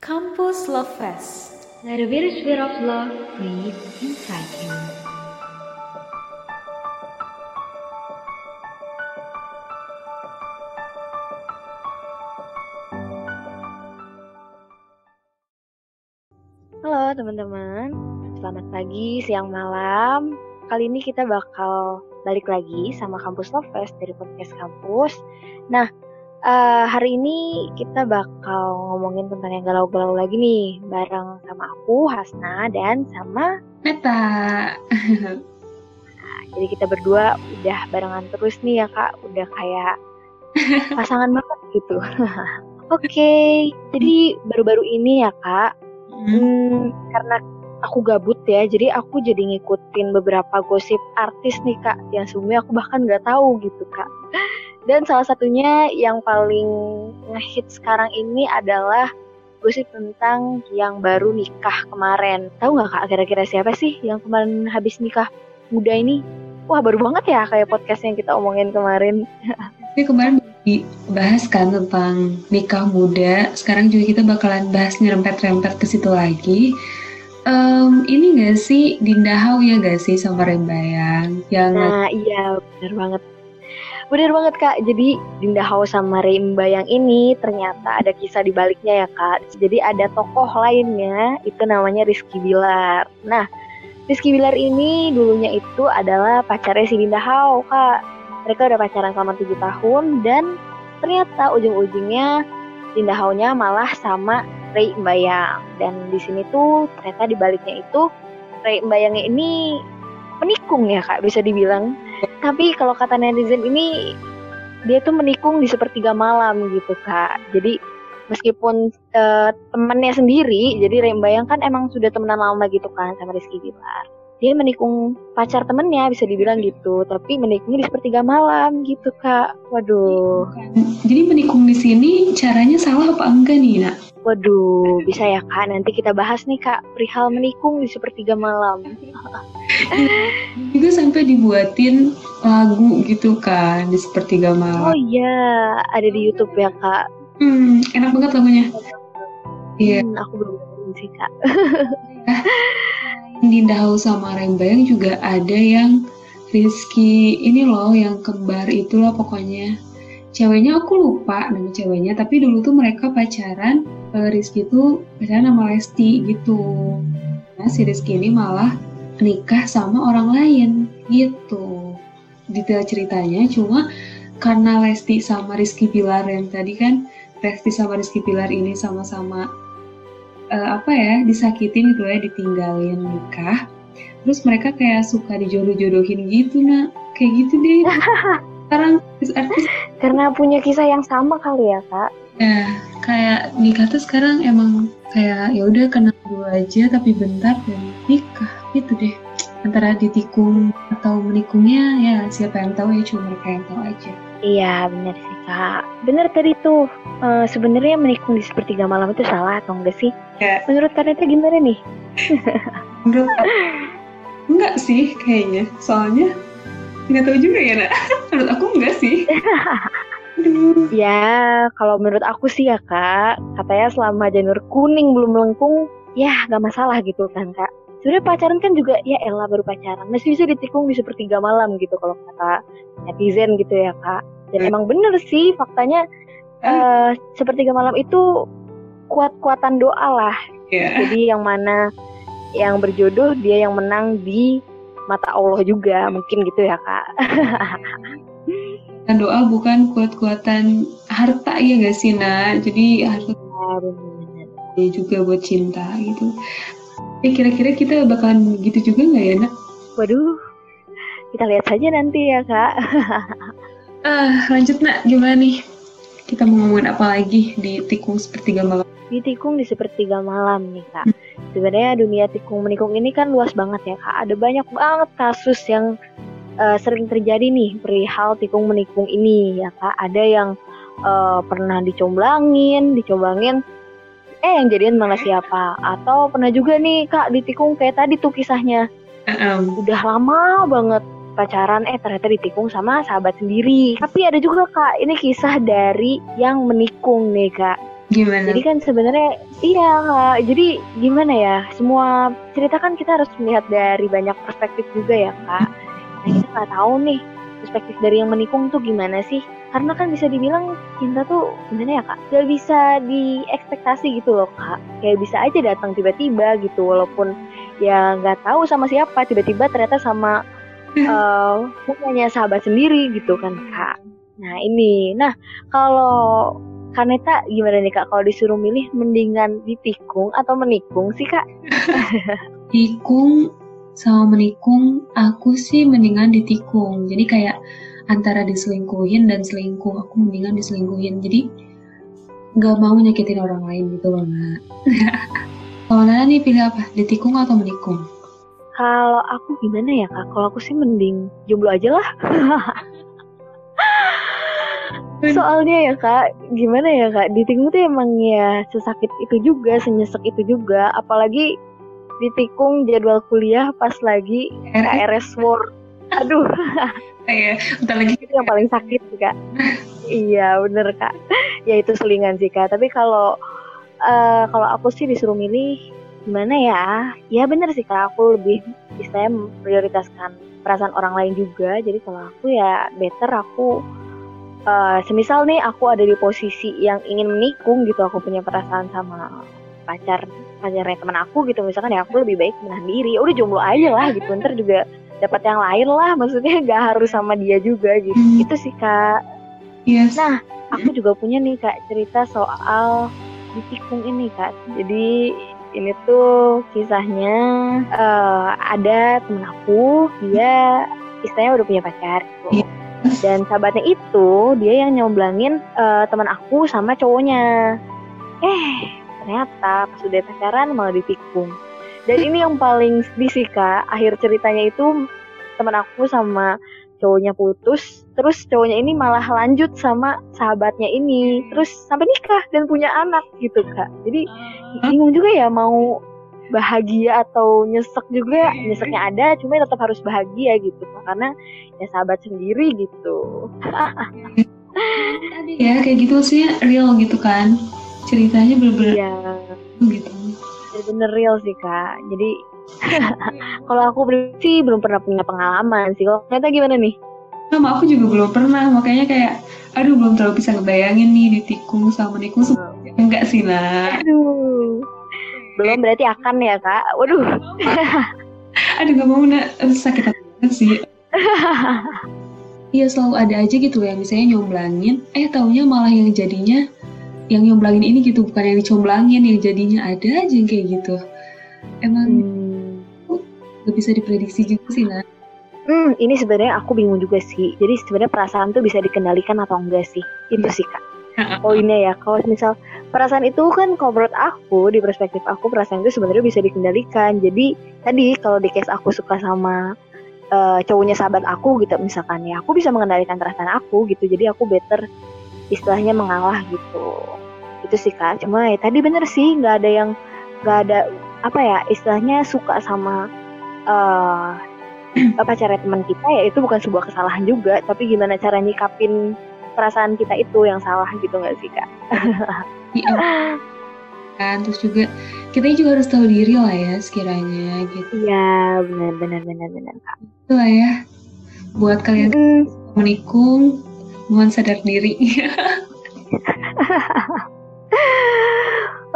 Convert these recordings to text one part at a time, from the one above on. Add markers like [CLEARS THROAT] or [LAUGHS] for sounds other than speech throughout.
Campus Love Fest. Let a virus spirit of love breathe inside you. Halo teman-teman, selamat pagi, siang, malam. Kali ini kita bakal balik lagi sama Kampus Love Fest dari podcast kampus. Nah, eh, hari ini kita bakal ngomongin tentang yang galau-galau lagi nih, bareng sama aku, Hasna, dan sama Meta. [LAUGHS] jadi kita berdua udah barengan terus nih ya kak, udah kayak [LAUGHS] pasangan banget gitu. [LAUGHS] Oke, jadi baru-baru ini ya kak, Hmm, karena aku gabut ya, jadi aku jadi ngikutin beberapa gosip artis nih kak, yang sebelumnya aku bahkan nggak tahu gitu kak. Dan salah satunya yang paling ngehit sekarang ini adalah gosip tentang yang baru nikah kemarin. Tahu nggak kak kira-kira siapa sih yang kemarin habis nikah muda ini? Wah baru banget ya kayak podcast yang kita omongin kemarin. [LAUGHS] Ini kemarin dibahas kan tentang nikah muda. Sekarang juga kita bakalan bahas nyerempet-rempet ke situ lagi. Em, ini gak sih Dinda Hau ya gak sih sama Rembayang yang Nah iya bener banget. Bener banget kak, jadi Dinda Hau sama Rimba yang ini ternyata ada kisah di baliknya ya kak. Jadi ada tokoh lainnya, itu namanya Rizky Bilar. Nah, Rizky Bilar ini dulunya itu adalah pacarnya si Dinda Hau kak. Mereka udah pacaran selama 7 tahun dan ternyata ujung-ujungnya Dinda Hau-nya malah sama Ray Mbayang. Dan di sini tuh ternyata di baliknya itu Ray Mbayangnya ini menikung ya kak bisa dibilang. Tapi kalau kata netizen ini dia tuh menikung di sepertiga malam gitu kak. Jadi meskipun eh, temannya sendiri, jadi Ray Mbayang kan emang sudah temenan lama gitu kan sama Rizky Bilar. Dia menikung pacar temennya bisa dibilang gitu, tapi menikungnya di sepertiga malam gitu kak. Waduh. Jadi menikung di sini caranya salah apa enggak nih, Nak? Waduh, bisa ya kak. Nanti kita bahas nih kak perihal menikung di sepertiga malam. [LAUGHS] Juga sampai dibuatin lagu gitu kan di sepertiga Oh malam. iya, ada di YouTube ya kak. Hmm, enak banget lagunya. Iya. Hmm, aku belum dengerin sih kak. [LAUGHS] Dinda Hau sama Rembayang juga ada yang Rizky ini loh yang kembar itulah pokoknya. Ceweknya aku lupa nama ceweknya, tapi dulu tuh mereka pacaran. eh, Rizky tuh pacaran sama Lesti gitu. Nah si Rizky ini malah nikah sama orang lain gitu. Detail ceritanya cuma karena Lesti sama Rizky Pilar yang tadi kan Lesti sama Rizky Pilar ini sama-sama eh, apa ya disakitin gitu ya ditinggalin nikah terus mereka kayak suka dijodoh-jodohin gitu nak kayak gitu deh [LAUGHS] sekarang artis Karena punya kisah yang sama kali ya kak. ya kayak nikah tuh sekarang emang kayak ya udah kenal dulu aja tapi bentar dan nikah gitu deh antara ditikung atau menikungnya ya siapa yang tahu ya cuma mereka yang tahu aja Iya benar sih kak. Benar tadi tuh. Eh, Sebenarnya menikung di sepertiga malam itu salah atau enggak sih? Ya. Menurut kalian itu gimana nih? menurut [LAUGHS] enggak sih kayaknya soalnya nggak tahu juga ya nak [LAUGHS] menurut aku enggak sih Aduh. [LAUGHS] Ya kalau menurut aku sih ya kak. Katanya selama janur kuning belum melengkung, ya nggak masalah gitu kan kak. Sebenarnya pacaran kan juga ya elah baru pacaran masih bisa ditikung di sepertiga malam gitu kalau kata netizen gitu ya kak. Dan Hmm. emang bener sih faktanya eh sepertiga malam itu kuat-kuatan doa lah ya Jadi yang mana yang berjodoh dia yang menang di mata Allah juga mungkin gitu ya kak. Dan doa bukan kuat-kuatan harta ya gak sih nak? Jadi harta Ya, juga buat cinta gitu. Ya kira-kira kita bakalan gitu juga nggak ya nak? Waduh, kita lihat saja nanti ya kak. ah lanjut nak. Gimana nih? Kita mau ngomongin apa lagi di tikung sepertiga malam? Di tikung di sepertiga malam nih kak. Sebenarnya dunia tikung menikung ini kan luas banget ya kak. Ada banyak banget kasus yang eh, sering terjadi nih perihal tikung menikung ini ya kak. Ada yang eh, pernah dicomblangin, dicomblangin eh yang jadian malah siapa? Atau pernah juga nih kak ditikung kayak tadi tuh kisahnya. Em, udah lama banget pacaran eh ternyata ditikung sama sahabat sendiri. Tapi ada juga kak ini kisah dari yang menikung nih kak Gimana? Jadi kan sebenarnya iya kak. Jadi gimana ya? Semua cerita kan kita harus melihat dari banyak perspektif juga ya kak. Nah kita nggak tahu nih perspektif dari yang menikung tuh gimana sih? Karena kan bisa dibilang cinta tuh gimana ya kak? Gak bisa diekspektasi gitu loh kak. Kayak bisa aja datang tiba-tiba gitu walaupun ya nggak tahu sama siapa tiba-tiba ternyata sama uh, punya sahabat sendiri gitu kan kak. Nah ini, nah kalau Kaneta gimana nih kak kalau disuruh milih mendingan ditikung atau menikung sih kak? [LAUGHS] Tikung sama menikung aku sih mendingan ditikung. Jadi kayak antara diselingkuhin dan selingkuh aku mendingan diselingkuhin. Jadi nggak mau nyakitin orang lain gitu banget. [LAUGHS] kalau Nana nih pilih apa? Ditikung atau menikung? Kalau aku gimana ya kak? Kalau aku sih mending jomblo aja lah. [LAUGHS] Soalnya ya kak, gimana ya kak, ditikung tuh emang ya sesakit itu juga, senyesek itu juga, apalagi ditikung jadwal kuliah pas lagi KRS War. Aduh. Iya, bentar lagi itu yang paling sakit sih kak. iya bener kak. Ya itu selingan sih kak. Tapi kalau uh, kalau aku sih disuruh milih gimana ya? Ya bener sih kak. Aku lebih istilahnya prioritaskan perasaan orang lain juga. Jadi kalau aku ya better aku uh, semisal nih aku ada di posisi yang ingin menikung gitu aku punya perasaan sama pacar pacarnya teman aku gitu. Misalkan ya aku lebih baik menahan diri. Udah jomblo aja lah gitu ntar juga dapat yang lain lah. Maksudnya [LAUGHS] gak harus sama dia juga gitu. Hmm. itu sih kak. Yes. nah aku juga punya nih kak cerita soal ditikung ini kak. Jadi ini tuh kisahnya uh, ada temen aku dia istilahnya udah punya pacar. Gitu. Yeah dan sahabatnya itu dia yang nyomblangin uh, teman aku sama cowoknya. Eh ternyata pas udah pacaran malah ditikung. Dan ini yang paling sedih sih kak. Akhir ceritanya itu teman aku sama cowoknya putus. Terus cowoknya ini malah lanjut sama sahabatnya ini. Terus sampai nikah dan punya anak gitu kak. Jadi bingung juga ya mau bahagia atau nyesek juga nyeseknya ada cuma tetap harus bahagia gitu. Karena ya sahabat sendiri gitu. [LAUGHS] Ya kayak gitu sih real gitu kan? Ceritanya bener-bener ya. gitu. Bener-bener real sih kak. Jadi [LAUGHS] kalau aku sih belum pernah punya pengalaman sih. Kalau ternyata gimana nih? Sama aku juga belum pernah. Makanya kayak aduh belum terlalu bisa ngebayangin nih ditikung sama menikung hmm. enggak sih lah aduh belum berarti akan ya kak waduh aduh gak mau nak sakit banget sih Iya selalu ada aja gitu yang misalnya nyomblangin, eh taunya malah yang jadinya yang nyomblangin ini gitu bukan yang dicomblangin yang jadinya ada aja yang kayak gitu. Emang hmm. gak bisa diprediksi juga sih nah. Hmm, ini sebenarnya aku bingung juga sih. Jadi sebenarnya perasaan tuh bisa dikendalikan atau enggak sih? Itu sih kak. Poinnya ya, kalau misal perasaan itu kan kalau menurut aku di perspektif aku perasaan itu sebenarnya bisa dikendalikan. Jadi tadi kalau di case aku suka sama uh, cowoknya sahabat aku gitu misalkan ya aku bisa mengendalikan perasaan aku gitu. Jadi aku better istilahnya mengalah gitu. Itu sih kak. Cuma ya tadi bener sih nggak ada yang nggak ada apa ya istilahnya suka sama [CLEARS THROAT] uh, pacarnya teman kita ya itu bukan sebuah kesalahan juga. Tapi gimana cara nyikapin perasaan kita itu yang salah gitu nggak sih kak? Iya. kan terus juga kita juga harus tahu diri lah ya sekiranya gitu. Iya benar benar benar benar kak. Itu lah ya. Buat kalian mm. menikung mohon sadar diri. [LAUGHS]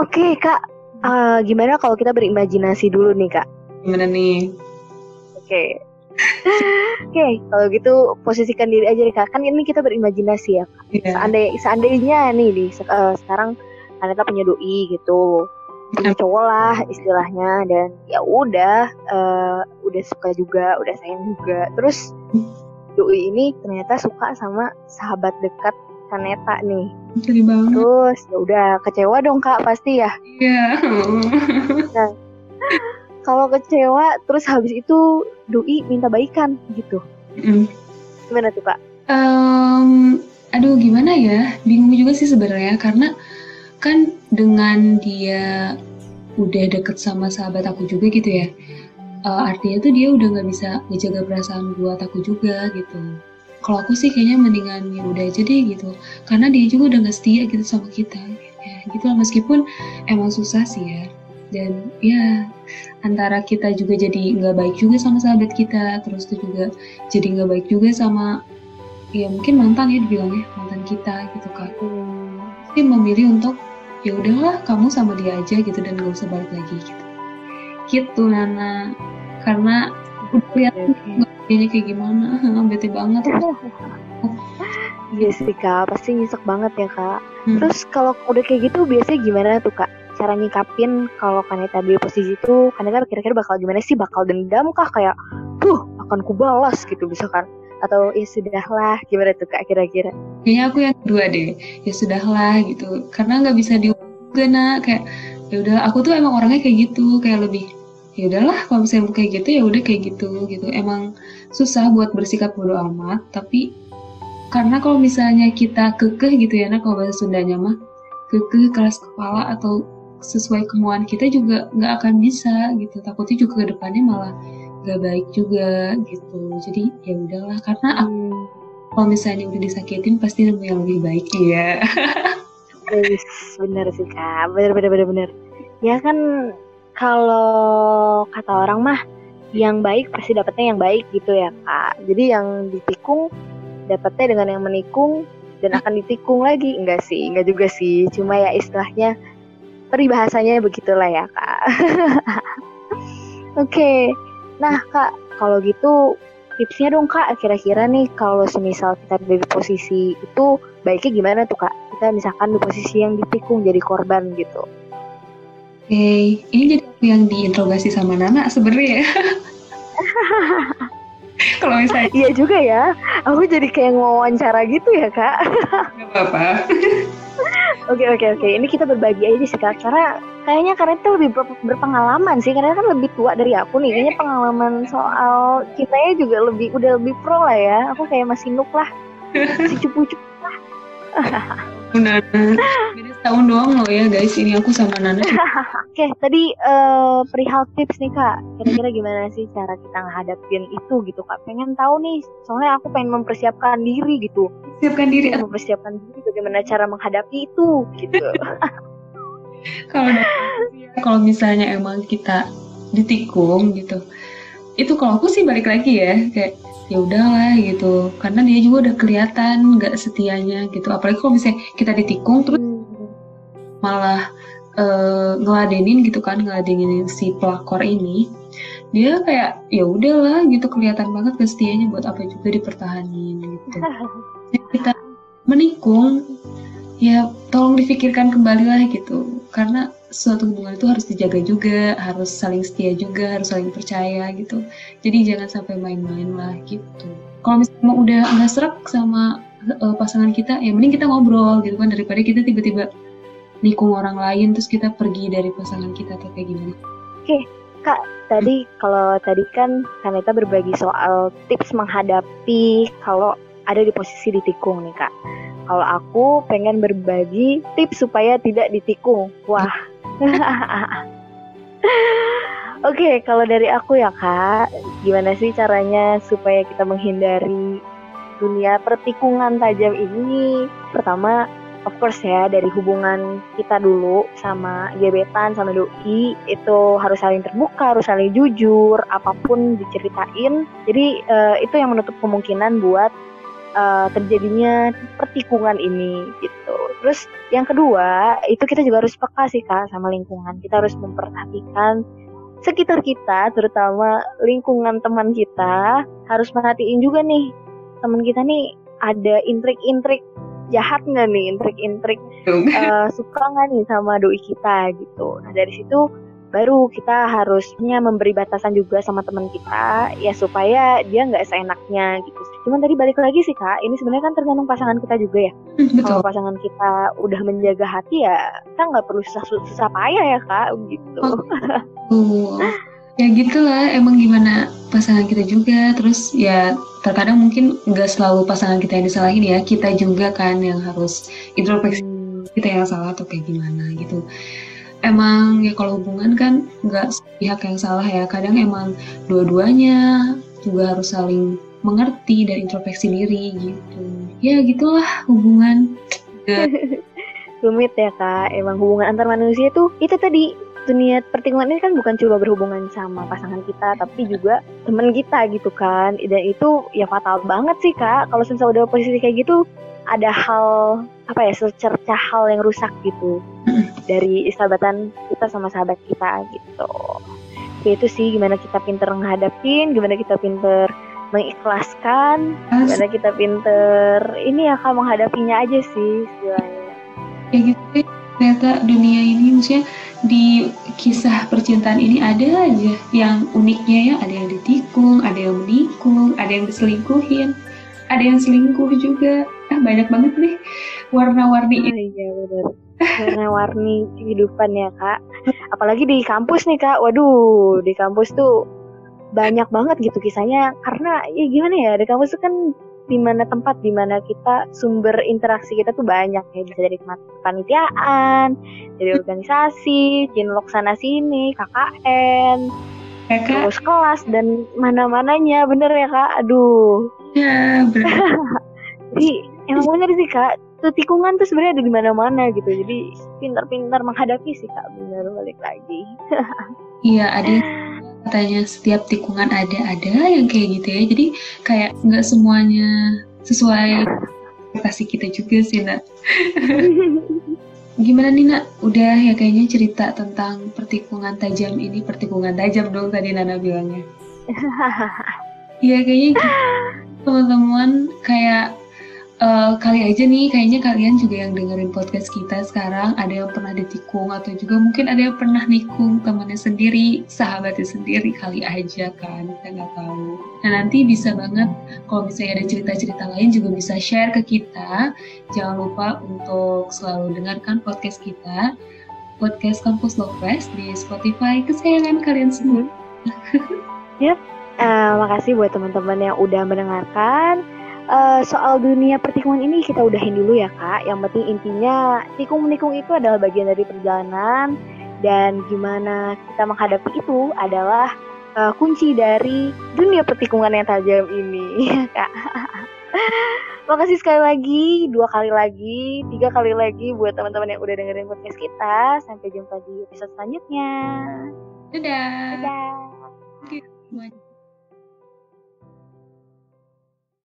Oke okay, kak. Uh, gimana kalau kita berimajinasi dulu nih kak? Gimana nih? Oke. okay. Oke, okay, kalau gitu posisikan diri aja kak. Kan ini kita berimajinasi ya kak. Yeah. Seandainya, seandainya nih di uh, sekarang Aneta punya doi gitu, punya cowok lah istilahnya dan ya udah, uh, udah suka juga, udah sayang juga. Terus doi ini ternyata suka sama sahabat dekat Kaneta nih. Terus ya udah kecewa dong kak pasti ya. Iya. Yeah. nah, kalau kecewa terus habis itu doi minta baikan gitu. Mm. gimana tuh kak? Um, aduh gimana ya? Bingung juga sih sebenarnya karena kan dengan dia udah deket sama sahabat aku juga gitu ya uh, artinya tuh dia udah nggak bisa ngejaga perasaan buat aku juga gitu. Kalau aku sih kayaknya mendingan ya udah aja deh gitu. Karena dia juga udah nggak setia gitu sama kita ya, gitu lah. Meskipun emang susah sih ya. Dan ya antara kita juga jadi nggak baik juga sama sahabat kita terus itu juga jadi nggak baik juga sama ya mungkin mantan ya dibilangnya mantan kita gitu kan mungkin memilih untuk ya udahlah kamu sama dia aja gitu dan gak usah balik lagi gitu gitu Nana karena udah lihat okay. kayak gimana [LAUGHS] bete banget Iya sih kak, pasti nyesek banget ya kak. Hmm. Terus kalau udah kayak gitu biasanya gimana tuh kak? Cara nyikapin kalau Kaneta di posisi itu, Kaneta kira-kira bakal gimana sih? Bakal dendam kah kayak, tuh akan kubalas gitu bisa kan? Atau ya sudahlah, gimana tuh kak kira-kira? Kayaknya aku yang kedua deh, ya sudahlah gitu. Karena nggak bisa juga nak kayak ya udah aku tuh emang orangnya kayak gitu kayak lebih ya udahlah kalau misalnya kayak gitu ya udah kayak gitu gitu emang susah buat bersikap bodo amat tapi karena kalau misalnya kita kekeh gitu ya, nah kalau bahasa Sundanya mah kekeh keras kepala atau sesuai kemauan kita juga nggak akan bisa gitu. Takutnya juga ke depannya malah nggak baik juga gitu. Jadi ya udahlah karena aku, kalau misalnya udah disakitin pasti nemu yang lebih baik ya. bener sih kak, bener bener bener bener. Ya kan kalau kata orang mah yang baik pasti dapetnya yang baik gitu ya kak. Jadi yang ditikung dapatnya dengan yang menikung dan akan ditikung lagi enggak sih enggak juga sih cuma ya istilahnya peribahasanya begitulah ya kak [LAUGHS] oke okay. nah kak kalau gitu tipsnya dong kak kira-kira nih kalau semisal kita ada di posisi itu baiknya gimana tuh kak kita misalkan di posisi yang ditikung jadi korban gitu Oke, okay. ini jadi yang diinterogasi sama Nana sebenarnya ya. [LAUGHS] Kalau misalnya Iya juga ya. Aku jadi kayak wawancara gitu ya, Kak. Gak apa-apa. Oke oke oke. Ini kita berbagi aja sih kak. Karena kayaknya karena itu lebih ber berpengalaman sih. Karena kan lebih tua dari aku nih. Kayaknya pengalaman soal cintanya juga lebih udah lebih pro lah ya. Aku kayak masih nuk lah. [LAUGHS] Si cupu-cupu lah. [LAUGHS] Nana. Beda setahun doang loh ya guys. Ini aku sama Nana. [LAUGHS] Oke, okay, tadi uh, perihal tips nih kak. Kira-kira gimana sih cara kita menghadapin itu gitu kak? Pengen tahu nih. Soalnya aku pengen mempersiapkan diri gitu. Siapkan diri. Mempersiapkan diri bagaimana cara menghadapi itu gitu. [LAUGHS] kalau kalau misalnya emang kita ditikung gitu, itu kalau aku sih balik lagi ya kayak ya udahlah gitu. Karena dia juga udah kelihatan nggak setianya gitu. Apalagi kalau misalnya kita ditikung terus malah uh, ngeladenin gitu kan ngeladenin si pelakor ini dia kayak ya udahlah gitu kelihatan banget kesetianya buat apa juga dipertahanin gitu. Jadi kita menikung ya tolong difikirkan kembali lah gitu. Karena suatu hubungan itu harus dijaga juga, harus saling setia juga, harus saling percaya gitu. Jadi jangan sampai main-main lah gitu. Kalau misalnya udah nggak serak sama uh, pasangan kita, ya mending kita ngobrol gitu kan daripada kita tiba-tiba nikung orang lain terus kita pergi dari pasangan kita atau kayak gimana. Oke, Kak, tadi kalau tadi kan Kaneta berbagi soal tips menghadapi kalau ada di posisi ditikung nih Kak. Kalau aku pengen berbagi tips supaya tidak ditikung. Wah, [LAUGHS] Oke, okay, kalau dari aku ya kak, gimana sih caranya supaya kita menghindari dunia pertikungan tajam ini? Pertama, of course ya dari hubungan kita dulu sama gebetan sama doi itu harus saling terbuka, harus saling jujur, apa pun diceritain. Jadi uh, itu yang menutup kemungkinan buat uh, terjadinya pertikungan ini gitu. Terus yang kedua itu kita juga harus peka sih kak sama lingkungan. Kita harus memperhatikan sekitar kita, terutama lingkungan teman kita. Harus perhatiin juga nih teman kita nih ada intrik-intrik jahat nggak nih, intrik-intrik uh, suka nggak nih sama doi kita gitu. Nah dari situ baru kita harusnya memberi batasan juga sama teman kita ya supaya dia nggak seenaknya gitu. Cuman tadi balik lagi sih kak, ini sebenarnya kan tergantung pasangan kita juga ya. Hmm, Kalau pasangan kita udah menjaga hati ya kita nggak perlu susah susah payah ya kak gitu. [LAUGHS] Oh. ya gitulah emang gimana pasangan kita juga terus ya terkadang mungkin nggak selalu pasangan kita yang disalahin ya kita juga kan yang harus introspeksi hmm. kita yang salah atau kayak gimana gitu emang ya kalau hubungan kan nggak pihak yang salah ya. Kadang emang dua-duanya juga harus saling mengerti dan introspeksi diri gitu. Ya gitulah hubungan. [LAUGHS] Rumit ya kak. Emang hubungan antar manusia tuh itu tadi dunia pertikungan ini kan bukan cuma berhubungan sama pasangan kita tapi juga teman kita gitu kan. Dan itu ya fatal banget sih kak. Kalau misalnya udah posisi kayak gitu ada hal apa ya secerca hal yang rusak gitu. Dari sahabatan kita sama sahabat kita gitu. Ya itu sih gimana kita pinter menghadapin gimana kita pinter mengikhlaskan gimana kita pinter ini ya kak menghadapinya aja sih istilahnya. Kayak gitu ternyata dunia ini maksudnya di kisah percintaan ini ada aja yang uniknya ya. Ada yang ditikung ada yang menikung ada yang diselingkuhin ada yang selingkuh juga. Ah banyak banget nih warna-warni oh, iya benar warna-warni kehidupan ya kak. Apalagi di kampus nih kak. Waduh di kampus tuh banyak banget gitu kisahnya. Karena ya gimana ya di kampus tuh kan di mana tempat di mana kita sumber interaksi kita tuh banyak ya. Bisa dari panitiaan, dari organisasi, cinlok sana sini, KKN, ya, terus kelas dan mana-mananya. Bener ya kak, aduh. Ya bener. [LAUGHS] Jadi emang bener sih kak, tuh tikungan tuh sebenarnya ada di mana-mana gitu, jadi pintar-pintar menghadapi sih kak, bener balik lagi. [LAUGHS] iya ada katanya setiap tikungan ada ada yang kayak gitu ya jadi kayak nggak semuanya sesuai ekspektasi kita juga sih nak [LAUGHS] gimana nih nak udah ya kayaknya cerita tentang pertikungan tajam ini pertikungan tajam dong tadi Nana bilangnya Iya kayaknya gitu. Teman-teman kayak uh, kali aja nih kayaknya kalian juga yang dengerin podcast kita sekarang. Ada yang pernah ditikung atau juga mungkin ada yang pernah nikung temannya sendiri sahabatnya sendiri kali aja kan kita nggak tahu. Nah nanti bisa banget kalau misalnya ada cerita-cerita lain juga bisa share ke kita. Jangan lupa untuk selalu dengarkan podcast kita podcast Kampus Lovest di Spotify. Kesayangan kalian semua. Yep uh, makasih buat teman-teman yang udah mendengarkan uh, soal dunia pertikungan ini kita udahin dulu ya kak. Yang penting intinya tikung menikung itu adalah bagian dari perjalanan dan gimana kita menghadapi itu adalah uh, kunci dari dunia pertikungan yang tajam ini, [LAUGHS] kak. [LAUGHS] Makasih sekali lagi, dua kali lagi, tiga kali lagi buat teman-teman yang udah dengerin podcast kita. Sampai jumpa di episode selanjutnya. Dadah. Dadah.